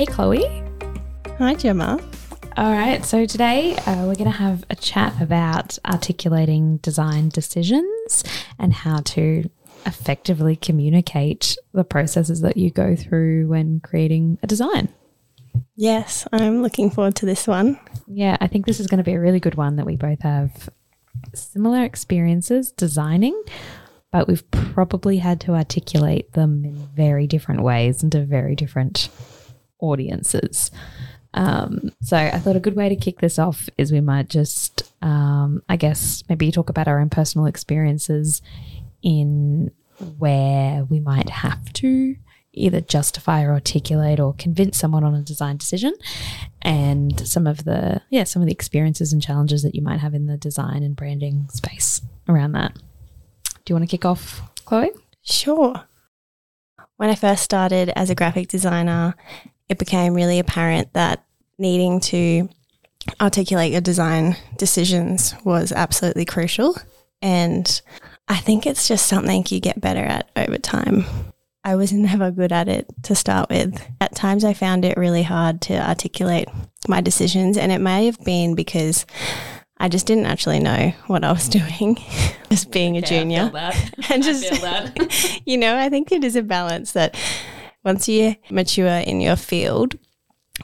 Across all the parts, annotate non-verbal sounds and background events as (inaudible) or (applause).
Hey, Chloe. Hi, Gemma. All right, so today uh, we're going to have a chat about articulating design decisions and how to effectively communicate the processes that you go through when creating a design. Yes, I'm looking forward to this one. Yeah, I think this is going to be a really good one that we both have similar experiences designing, but we've probably had to articulate them in very different ways and to very different audiences. Um, so I thought a good way to kick this off is we might just, um, I guess, maybe talk about our own personal experiences in where we might have to either justify or articulate or convince someone on a design decision and some of the yeah some of the experiences and challenges that you might have in the design and branding space around that do you want to kick off chloe Sure. When I first started as a graphic designer, it became really apparent that needing to articulate your design decisions was absolutely crucial. And I think it's just something you get better at over time. I was never good at it to start with. At times, I found it really hard to articulate my decisions, and it may have been because I just didn't actually know what I was (laughs) doing, just being a junior. (laughs) and just (laughs) you know, I think it is a balance that once you mature in your field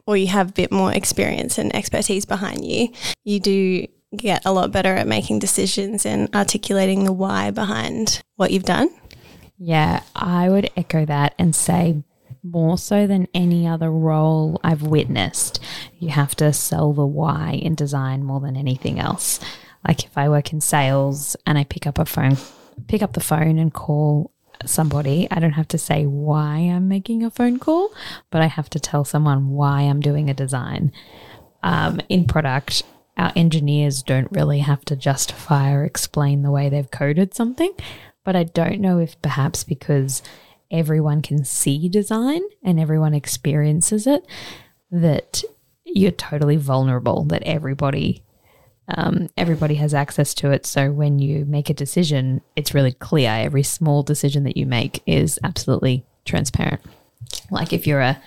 or you have a bit more experience and expertise behind you, you do get a lot better at making decisions and articulating the why behind what you've done. Yeah, I would echo that and say more so than any other role I've witnessed, you have to sell the why in design more than anything else. Like if I work in sales and I pick up a phone, pick up the phone and call somebody, I don't have to say why I'm making a phone call, but I have to tell someone why I'm doing a design. Um, in product, our engineers don't really have to justify or explain the way they've coded something. But I don't know if perhaps because everyone can see design and everyone experiences it, that you're totally vulnerable, that everybody um, everybody has access to it. So when you make a decision, it's really clear. Every small decision that you make is absolutely transparent. Like if you're a,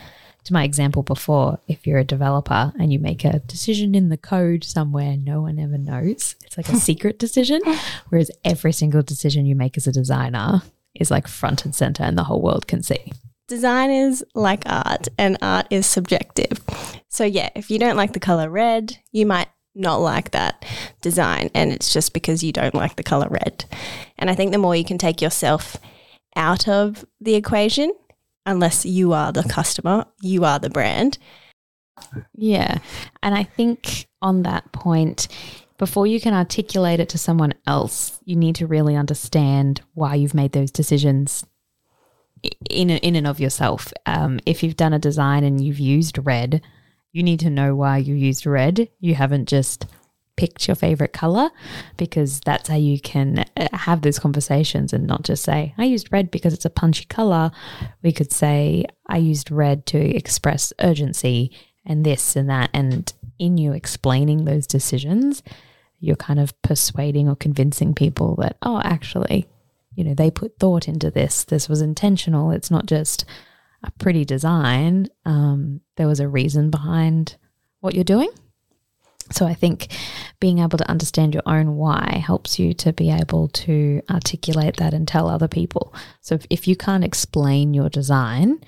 to my example before, if you're a developer and you make a decision in the code somewhere no one ever knows, it's like a (laughs) secret decision. Whereas every single decision you make as a designer is like front and center and the whole world can see. Design is like art, and art is subjective. So, yeah, if you don't like the color red, you might not like that design, and it's just because you don't like the color red. And I think the more you can take yourself out of the equation, unless you are the customer, you are the brand. Yeah. And I think on that point, before you can articulate it to someone else, you need to really understand why you've made those decisions in in and of yourself. Um, if you've done a design and you've used red, you need to know why you used red. You haven't just picked your favorite color because that's how you can uh, have those conversations and not just say I used red because it's a punchy color. We could say I used red to express urgency and this and that and in you explaining those decisions you're kind of persuading or convincing people that, oh, actually, you know, they put thought into this. This was intentional. It's not just a pretty design. Um, there was a reason behind what you're doing. So I think being able to understand your own why helps you to be able to articulate that and tell other people. So if, if you can't explain your design,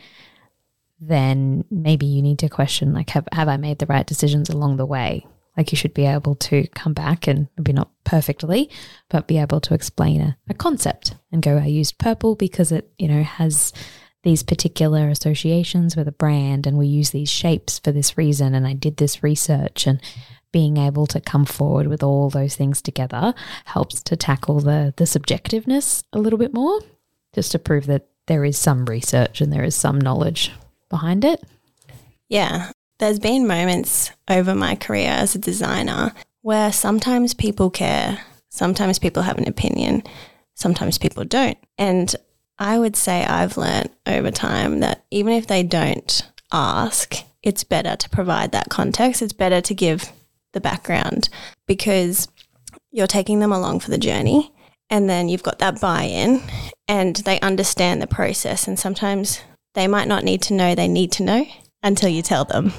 then maybe you need to question like have have I made the right decisions along the way? Like you should be able to come back and maybe not perfectly, but be able to explain a, a concept and go, I used purple because it, you know, has these particular associations with a brand and we use these shapes for this reason and I did this research and being able to come forward with all those things together helps to tackle the the subjectiveness a little bit more just to prove that there is some research and there is some knowledge behind it. Yeah. There's been moments over my career as a designer where sometimes people care, sometimes people have an opinion, sometimes people don't. And I would say I've learned over time that even if they don't ask, it's better to provide that context. It's better to give the background because you're taking them along for the journey and then you've got that buy in and they understand the process. And sometimes they might not need to know they need to know. until you tell them.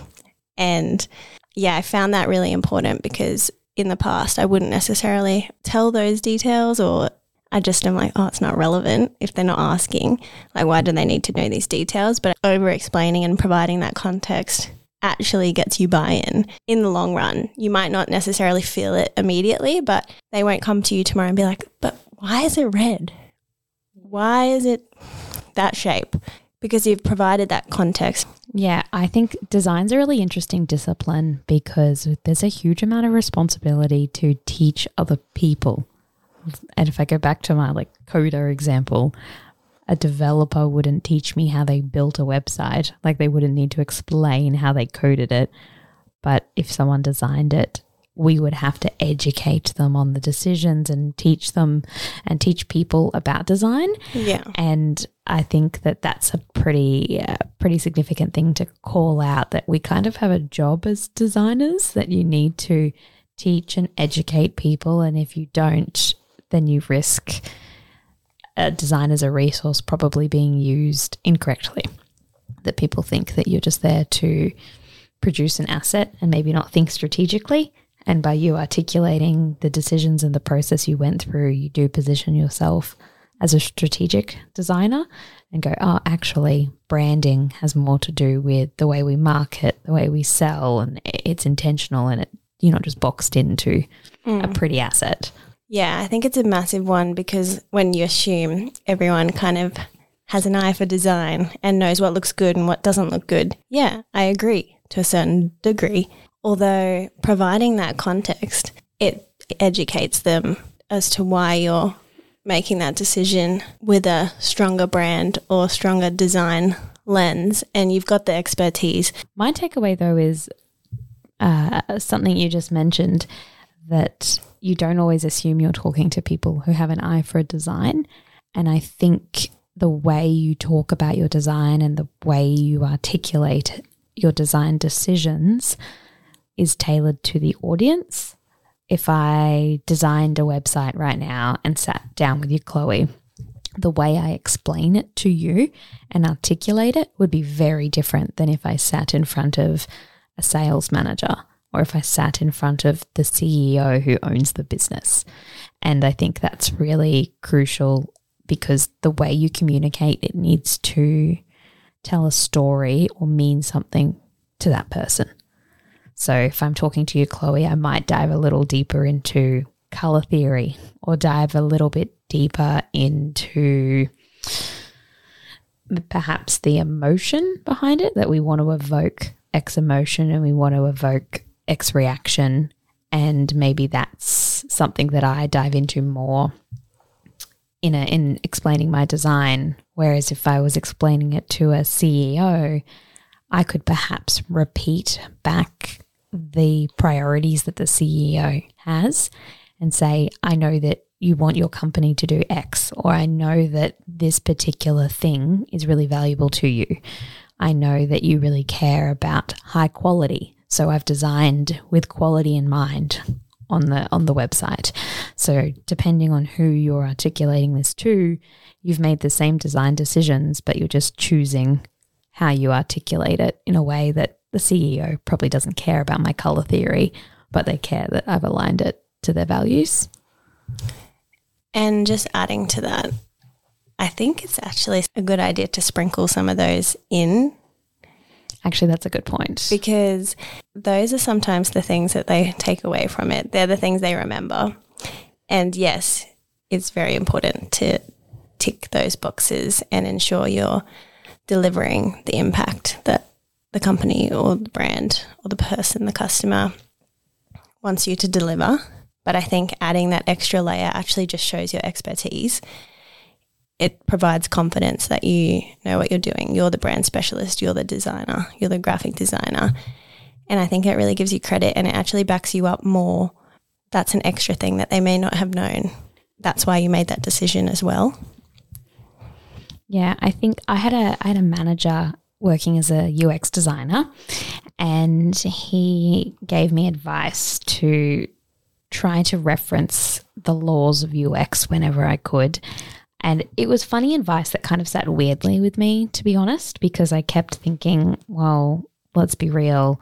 And yeah, I found that really important because in the past I wouldn't necessarily tell those details or I just am like, oh, it's not relevant if they're not asking. Like, why do they need to know these details? But over explaining and providing that context actually gets you buy in in the long run. You might not necessarily feel it immediately, but they won't come to you tomorrow and be like, but why is it red? Why is it that shape? Because you've provided that context. Yeah, I think design's a really interesting discipline because there's a huge amount of responsibility to teach other people. And if I go back to my like coder example, a developer wouldn't teach me how they built a website. Like they wouldn't need to explain how they coded it. But if someone designed it, we would have to educate them on the decisions and teach them and teach people about design. Yeah. And I think that that's a pretty uh, pretty significant thing to call out that we kind of have a job as designers that you need to teach and educate people and if you don't then you risk a design as a resource probably being used incorrectly. That people think that you're just there to produce an asset and maybe not think strategically. And by you articulating the decisions and the process you went through, you do position yourself as a strategic designer and go, oh, actually, branding has more to do with the way we market, the way we sell, and it's intentional and it, you're not just boxed into mm. a pretty asset. Yeah, I think it's a massive one because when you assume everyone kind of has an eye for design and knows what looks good and what doesn't look good, yeah, I agree to a certain degree. Although providing that context, it educates them as to why you're making that decision with a stronger brand or stronger design lens and you've got the expertise. My takeaway though is uh, something you just mentioned that you don't always assume you're talking to people who have an eye for a design. And I think the way you talk about your design and the way you articulate your design decisions is tailored to the audience. If I designed a website right now and sat down with you, Chloe, the way I explain it to you and articulate it would be very different than if I sat in front of a sales manager or if I sat in front of the CEO who owns the business. And I think that's really crucial because the way you communicate, it needs to tell a story or mean something to that person. So if I'm talking to you, Chloe, I might dive a little deeper into color theory or dive a little bit deeper into perhaps the emotion behind it that we want to evoke X emotion and we want to evoke X reaction. And maybe that's something that I dive into more in a, in explaining my design. Whereas if I was explaining it to a CEO, I could perhaps repeat back the priorities that the CEO has and say, I know that you want your company to do X, or I know that this particular thing is really valuable to you. I know that you really care about high quality. So I've designed with quality in mind on the on the website. So depending on who you're articulating this to, you've made the same design decisions, but you're just choosing how you articulate it in a way that the CEO probably doesn't care about my color theory, but they care that I've aligned it to their values. And just adding to that, I think it's actually a good idea to sprinkle some of those in Actually, that's a good point. Because those are sometimes the things that they take away from it. They're the things they remember. And yes, it's very important to tick those boxes and ensure you're delivering the impact that the company or the brand or the person, the customer wants you to deliver. But I think adding that extra layer actually just shows your expertise it provides confidence that you know what you're doing. You're the brand specialist, you're the designer, you're the graphic designer. And I think it really gives you credit and it actually backs you up more. That's an extra thing that they may not have known. That's why you made that decision as well. Yeah, I think I had a I had a manager working as a UX designer and he gave me advice to try to reference the laws of UX whenever I could. And it was funny advice that kind of sat weirdly with me, to be honest, because I kept thinking, well, let's be real,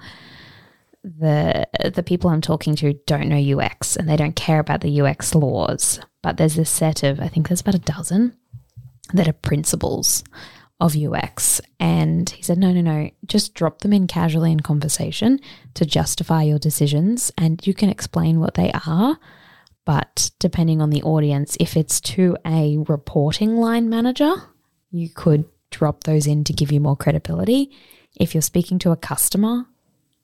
the the people I'm talking to don't know UX and they don't care about the UX laws. But there's this set of I think there's about a dozen that are principles of UX. And he said, no, no, no, just drop them in casually in conversation to justify your decisions and you can explain what they are. But depending on the audience, if it's to a reporting line manager, you could drop those in to give you more credibility. If you're speaking to a customer,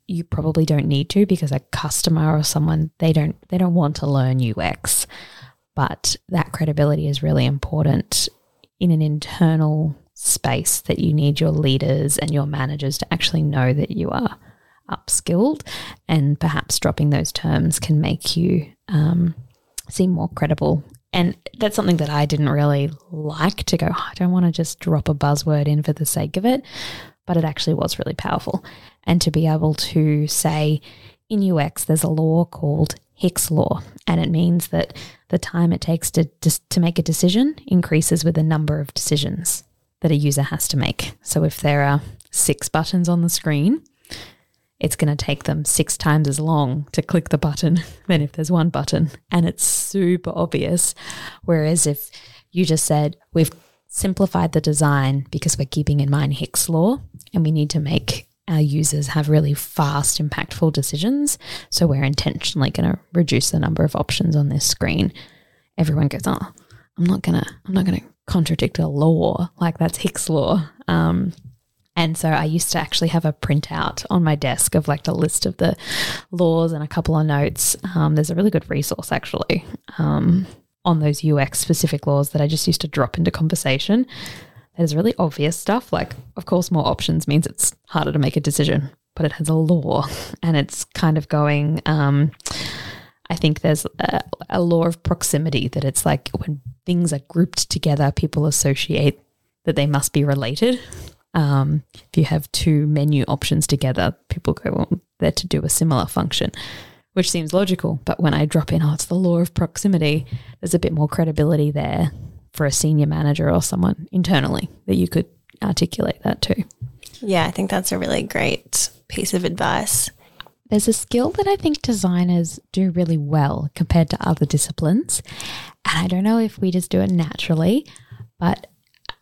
you probably don't need to because a customer or someone they don't they don't want to learn UX. But that credibility is really important in an internal space that you need your leaders and your managers to actually know that you are upskilled and perhaps dropping those terms can make you um, seem more credible and that's something that I didn't really like to go, oh, I don't want to just drop a buzzword in for the sake of it. But it actually was really powerful. And to be able to say in UX, there's a law called Hick's law, and it means that the time it takes to, to make a decision increases with the number of decisions that a user has to make. So if there are six buttons on the screen, it's going to take them six times as long to click the button (laughs) than if there's one button. And it's super obvious. Whereas if you just said, we've simplified the design because we're keeping in mind Hick's law and we need to make our users have really fast, impactful decisions. So we're intentionally going to reduce the number of options on this screen. Everyone goes, oh, I'm not going to, I'm not to contradict a law. Like that's Hick's law. Um, and so I used to actually have a printout on my desk of like the list of the laws and a couple of notes. Um, there's a really good resource actually um, on those UX specific laws that I just used to drop into conversation. There's really obvious stuff. Like, of course, more options means it's harder to make a decision, but it has a law and it's kind of going. Um, I think there's a, a law of proximity that it's like when things are grouped together, people associate that they must be related. Um, if you have two menu options together, people go, well, they're to do a similar function, which seems logical. But when I drop in, oh, it's the law of proximity, there's a bit more credibility there for a senior manager or someone internally that you could articulate that to. Yeah, I think that's a really great piece of advice. There's a skill that I think designers do really well compared to other disciplines. And I don't know if we just do it naturally, but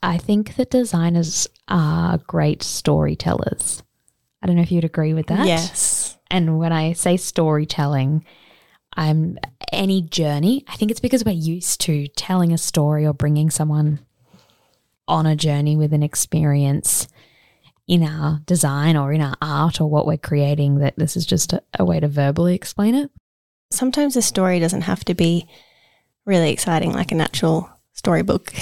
I think that designers are great storytellers. I don't know if you'd agree with that. Yes. And when I say storytelling, I'm any journey. I think it's because we're used to telling a story or bringing someone on a journey with an experience in our design or in our art or what we're creating that this is just a, a way to verbally explain it. Sometimes a story doesn't have to be really exciting like a natural storybook. (laughs) (laughs)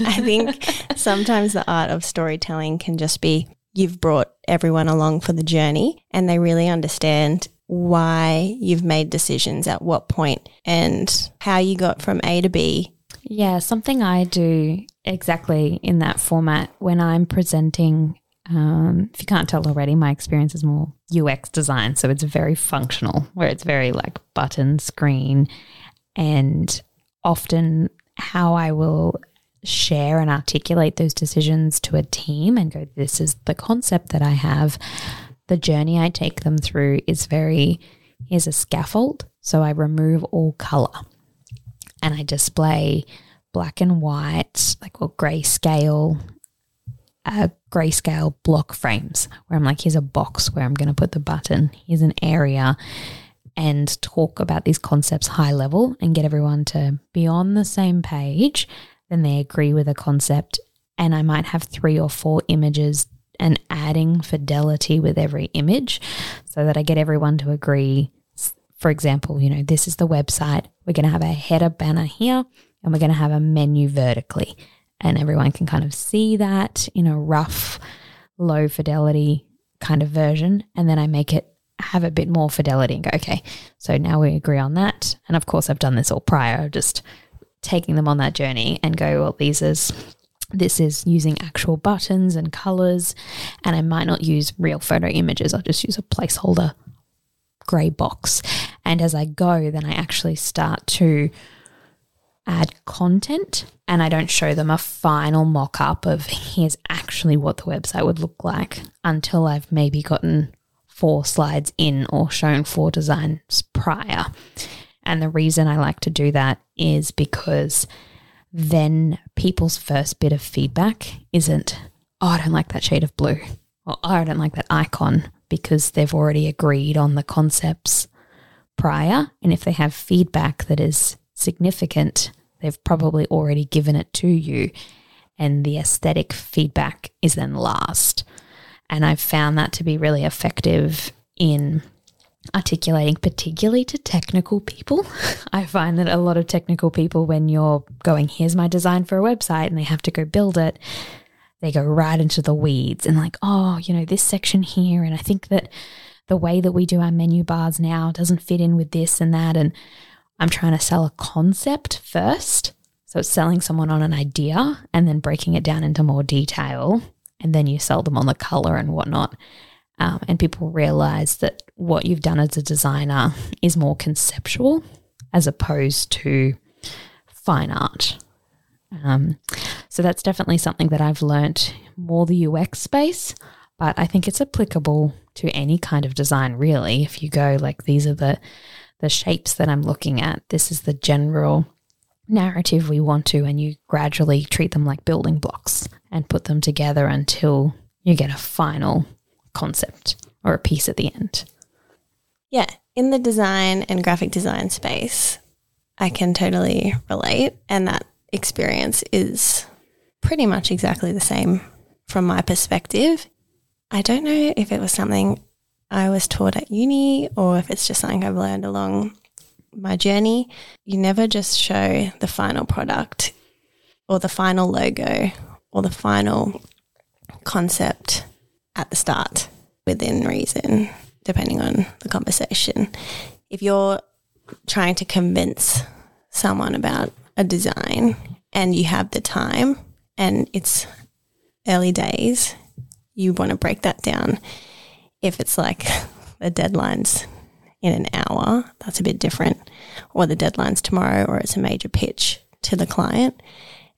I think sometimes the art of storytelling can just be you've brought everyone along for the journey and they really understand why you've made decisions at what point and how you got from A to B. Yeah, something I do exactly in that format when I'm presenting. Um, if you can't tell already, my experience is more UX design. So it's very functional, where it's very like button, screen, and often how I will share and articulate those decisions to a team and go, this is the concept that I have. The journey I take them through is very, here's a scaffold. So I remove all color and I display black and white, like well, grayscale, uh, grayscale block frames where I'm like, here's a box where I'm going to put the button, here's an area and talk about these concepts high level and get everyone to be on the same page, then they agree with a concept. And I might have three or four images and adding fidelity with every image so that I get everyone to agree. For example, you know, this is the website. We're going to have a header banner here and we're going to have a menu vertically. And everyone can kind of see that in a rough, low fidelity kind of version. And then I make it have a bit more fidelity and go, okay, so now we agree on that. And of course, I've done this all prior, just taking them on that journey and go, well, these is this is using actual buttons and colors, and I might not use real photo images. I'll just use a placeholder grey box. And as I go, then I actually start to add content and I don't show them a final mock up of here's actually what the website would look like until I've maybe gotten four slides in or shown four designs prior. And the reason I like to do that is because then people's first bit of feedback isn't, oh, I don't like that shade of blue, or oh, I don't like that icon, because they've already agreed on the concepts prior. And if they have feedback that is significant, they've probably already given it to you. And the aesthetic feedback is then last. And I've found that to be really effective in articulating, particularly to technical people. (laughs) I find that a lot of technical people, when you're going, here's my design for a website, and they have to go build it, they go right into the weeds and, like, oh, you know, this section here. And I think that the way that we do our menu bars now doesn't fit in with this and that. And I'm trying to sell a concept first. So it's selling someone on an idea and then breaking it down into more detail. And then you sell them on the color and whatnot. Um, and people realize that what you've done as a designer is more conceptual as opposed to fine art. Um, so that's definitely something that I've learnt more the UX space, but I think it's applicable to any kind of design really. If you go like these are the the shapes that I'm looking at, this is the general narrative we want to, and you gradually treat them like building blocks and put them together until you get a final concept or a piece at the end. Yeah, in the design and graphic design space, I can totally relate. And that experience is pretty much exactly the same from my perspective. I don't know if it was something I was taught at uni or if it's just something I've learned along my journey. You never just show the final product or the final logo or the final concept at the start within reason, depending on the conversation. If you're trying to convince someone about a design and you have the time and it's early days, you want to break that down. If it's like (laughs) the deadline's in an hour, that's a bit different, or the deadline's tomorrow, or it's a major pitch to the client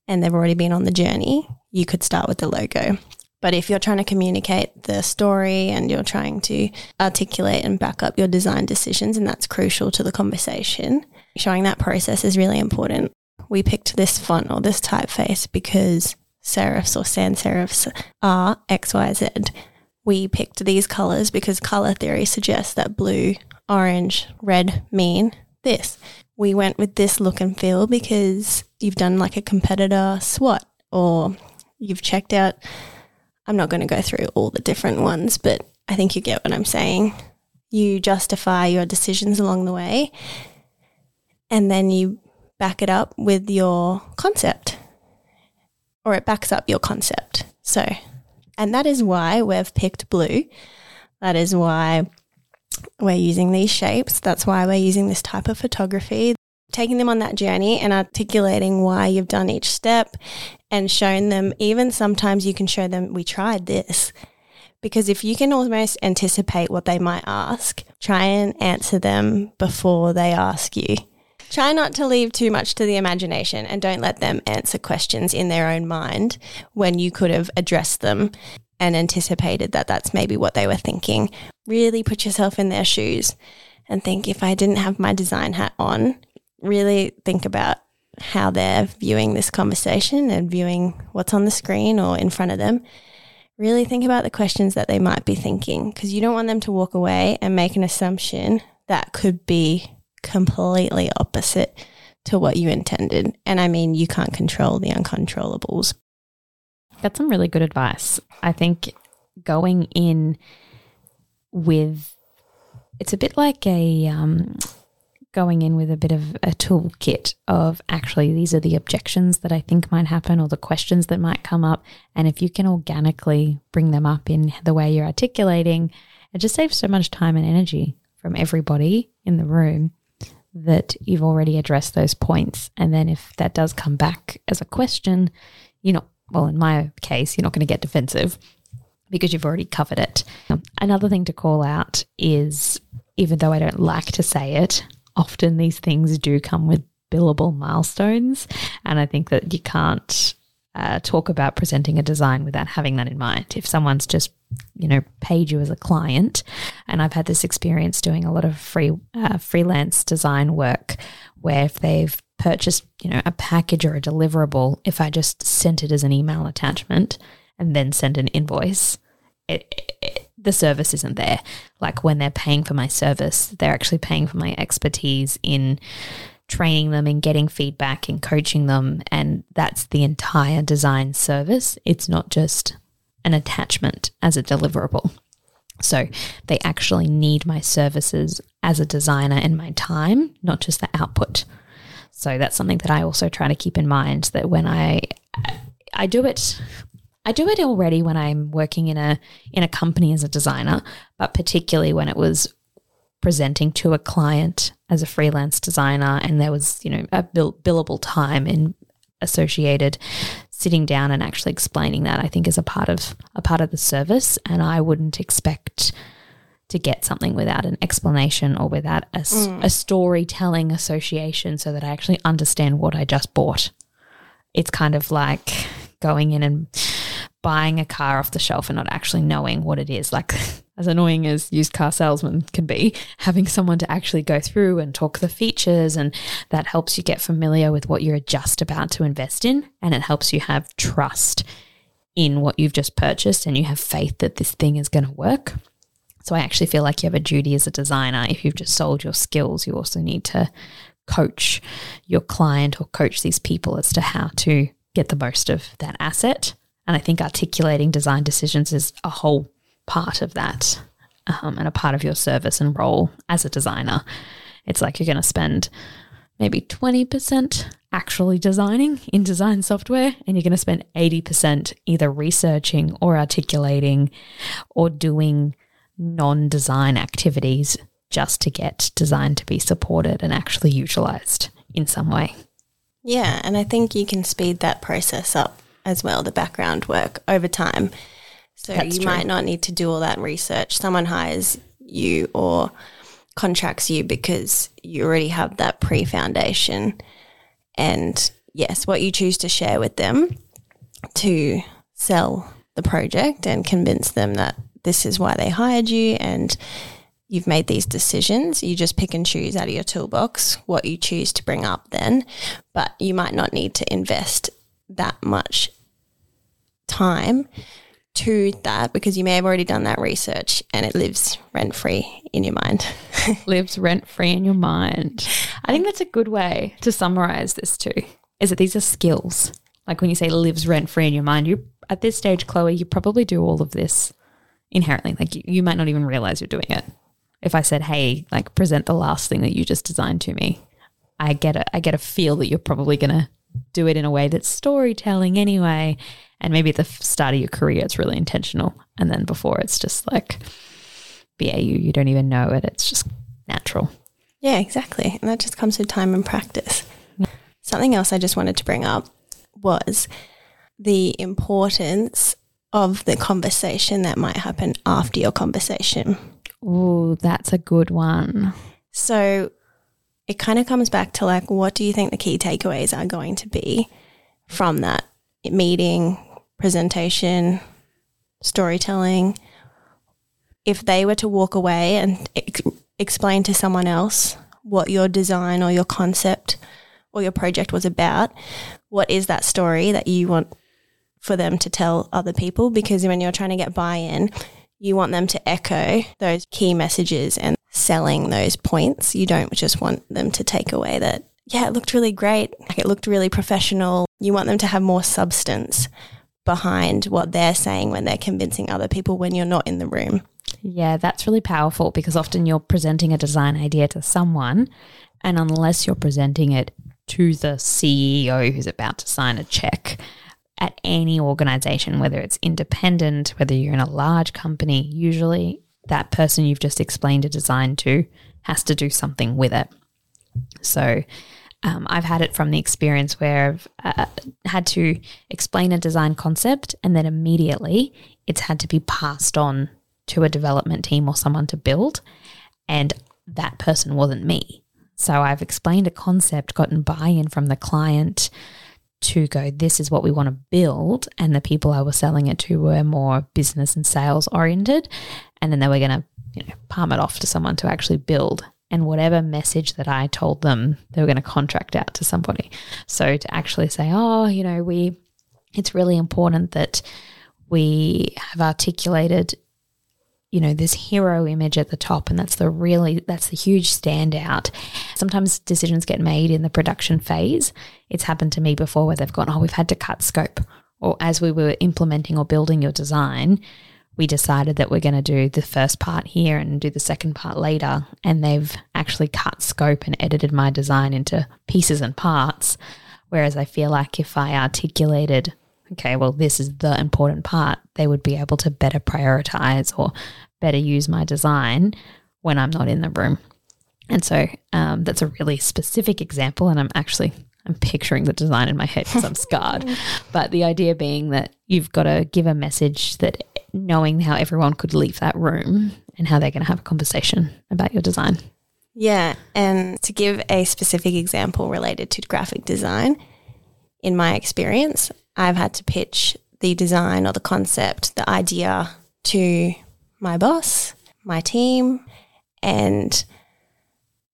and they've already been on the journey, you could start with the logo. But if you're trying to communicate the story and you're trying to articulate and back up your design decisions, and that's crucial to the conversation, showing that process is really important. We picked this font or this typeface because serifs or sans serifs are XYZ. We picked these colors because color theory suggests that blue, orange, red mean this. We went with this look and feel because you've done like a competitor SWOT or you've checked out I'm not going to go through all the different ones, but I think you get what I'm saying. You justify your decisions along the way and then you back it up with your concept or it backs up your concept. So, and that is why we've picked blue. That is why we're using these shapes. That's why we're using this type of photography taking them on that journey and articulating why you've done each step and shown them, even sometimes you can show them, we tried this. Because if you can almost anticipate what they might ask, try and answer them before they ask you. Try not to leave too much to the imagination and don't let them answer questions in their own mind when you could have addressed them and anticipated that that's maybe what they were thinking. Really put yourself in their shoes and think if I didn't have my design hat on, really think about how they're viewing this conversation and viewing what's on the screen or in front of them. Really think about the questions that they might be thinking because you don't want them to walk away and make an assumption that could be completely opposite to what you intended. And I mean, you can't control the uncontrollables. That's some really good advice. I think going in with it's a bit like a um, going in with a bit of a toolkit of actually these are the objections that I think might happen or the questions that might come up. And if you can organically bring them up in the way you're articulating, it just saves so much time and energy from everybody in the room that you've already addressed those points. And then if that does come back as a question, you're not, well, in my case, you're not going to get defensive because you've already covered it. Another thing to call out is even though I don't like to say it, often these things do come with billable milestones. And I think that you can't uh, talk about presenting a design without having that in mind. If someone's just, you know, paid you as a client, and I've had this experience doing a lot of free uh, freelance design work, where if they've purchased, you know, a package or a deliverable, if I just sent it as an email attachment and then send an invoice, it, it, the service isn't there. Like when they're paying for my service, they're actually paying for my expertise in training them and getting feedback and coaching them. And that's the entire design service. It's not just an attachment as a deliverable. So they actually need my services as a designer and my time, not just the output. So that's something that I also try to keep in mind that when I I do it I do it already when I'm working in a in a company as a designer, but particularly when it was presenting to a client as a freelance designer and there was, you know, a bill- billable time in associated sitting down and actually explaining that I think is a part of a part of the service. And I wouldn't expect to get something without an explanation or without a, mm. a storytelling association so that I actually understand what I just bought. It's kind of like going in and buying a car off the shelf and not actually knowing what it is. Like, (laughs) as annoying as used car salesman can be, having someone to actually go through and talk the features, and that helps you get familiar with what you're just about to invest in. And it helps you have trust in what you've just purchased and you have faith that this thing is going to work. So I actually feel like you have a duty as a designer. If you've just sold your skills, you also need to coach your client or coach these people as to how to get the most of that asset and I think articulating design decisions is a whole part of that um, and a part of your service and role as a designer. It's like you're going to spend maybe 20% actually designing in design software, and you're going to spend 80% either researching or articulating or doing non design activities just to get design to be supported and actually utilized in some way. Yeah, and I think you can speed that process up as well, the background work over time. So That's you true. might not need to do all that research. Someone hires you or contracts you because you already have that pre foundation. And yes, what you choose to share with them to sell the project and convince them that this is why they hired you and you've made these decisions. You just pick and choose out of your toolbox what you choose to bring up then, but you might not need to invest that much time to that because you may have already done that research and it lives rent free in your mind. (laughs) lives rent free in your mind. I think that's a good way to summarize this too. Is that these are skills. Like when you say lives rent free in your mind, you at this stage, Chloe, you probably do all of this inherently. Like you, you might not even realize you're doing it. If I said, "Hey, like present the last thing that you just designed to me," I get a I get a feel that you're probably gonna do it in a way that's storytelling anyway and maybe at the start of your career, it's really intentional. And then before, it's just like BAU, you don't even know it. It's just natural. Yeah, exactly. And that just comes with time and practice. Something else I just wanted to bring up was the importance of the conversation that might happen after your conversation. Oh, that's a good one. So it kind of comes back to like, what do you think the key takeaways are going to be from that meeting, presentation, storytelling, if they were to walk away and ex- explain to someone else what your design or your concept or your project was about, what is that story that you want for them to tell other people? Because when you're trying to get buy in, you want them to echo those key messages and selling those points. You don't just want them to take away that, yeah, it looked really great. It looked really professional. You want them to have more substance behind what they're saying when they're convincing other people when you're not in the room. Yeah, that's really powerful because often you're presenting a design idea to someone, and unless you're presenting it to the CEO who's about to sign a check at any organization, whether it's independent, whether you're in a large company, usually that person you've just explained a design to has to do something with it. So, um, I've had it from the experience where I've uh, had to explain a design concept and then immediately it's had to be passed on to a development team or someone to build. And that person wasn't me. So I've explained a concept, gotten buy in from the client to go, this is what we want to build. And the people I was selling it to were more business and sales oriented. And then they were going to, you know, palm it off to someone to actually build. And whatever message that I told them, they were going to contract out to somebody. So to actually say, oh, you know, we, it's really important that we have articulated you know this hero image at the top and that's the really that's the huge standout. Sometimes decisions get made in the production phase. It's happened to me before where they've gone oh we've had to cut scope. Or as we were implementing or building your design we decided that we're going to do the first part here and do the second part later and they've actually cut scope and edited my design into pieces and parts. Whereas i feel like if i articulated okay, well, this is the important part, they would be able to better prioritize or better use my design when I'm not in the room. And so um, that's a really specific example. And I'm actually I'm picturing the design in my head because I'm scarred. (laughs) But the idea being that you've got to give a message that knowing how everyone could leave that room and how they're going to have a conversation about your design. Yeah. And to give a specific example related to graphic design, in my experience, I've had to pitch the design or the concept, the idea to my boss, my team, and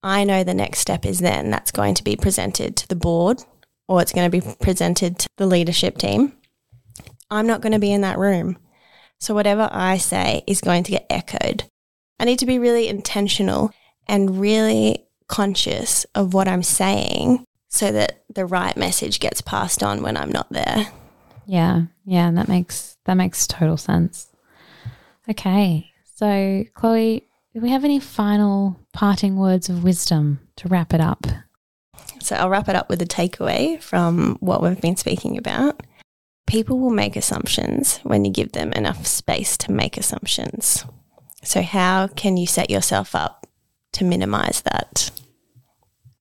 I know the next step is then that's going to be presented to the board or it's going to be presented to the leadership team. I'm not going to be in that room. So whatever I say is going to get echoed. I need to be really intentional and really conscious of what I'm saying so that the right message gets passed on when I'm not there. Yeah. Yeah, and that makes that makes total sense. Okay. So, Chloe, do we have any final parting words of wisdom to wrap it up? So, I'll wrap it up with a takeaway from what we've been speaking about. People will make assumptions when you give them enough space to make assumptions. So, how can you set yourself up to minimize that?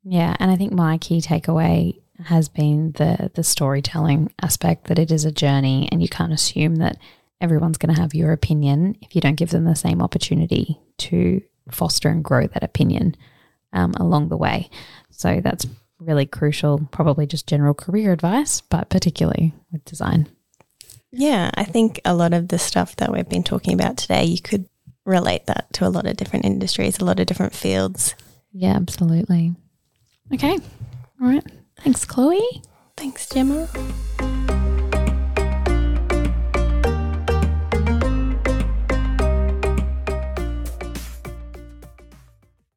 Yeah, and I think my key takeaway has been the the storytelling aspect that it is a journey and you can't assume that everyone's going to have your opinion if you don't give them the same opportunity to foster and grow that opinion um, along the way. So that's really crucial, probably just general career advice, but particularly with design. Yeah, I think a lot of the stuff that we've been talking about today, you could relate that to a lot of different industries, a lot of different fields. Yeah, absolutely. Okay. All right. Thanks, Chloe. Thanks, Gemma.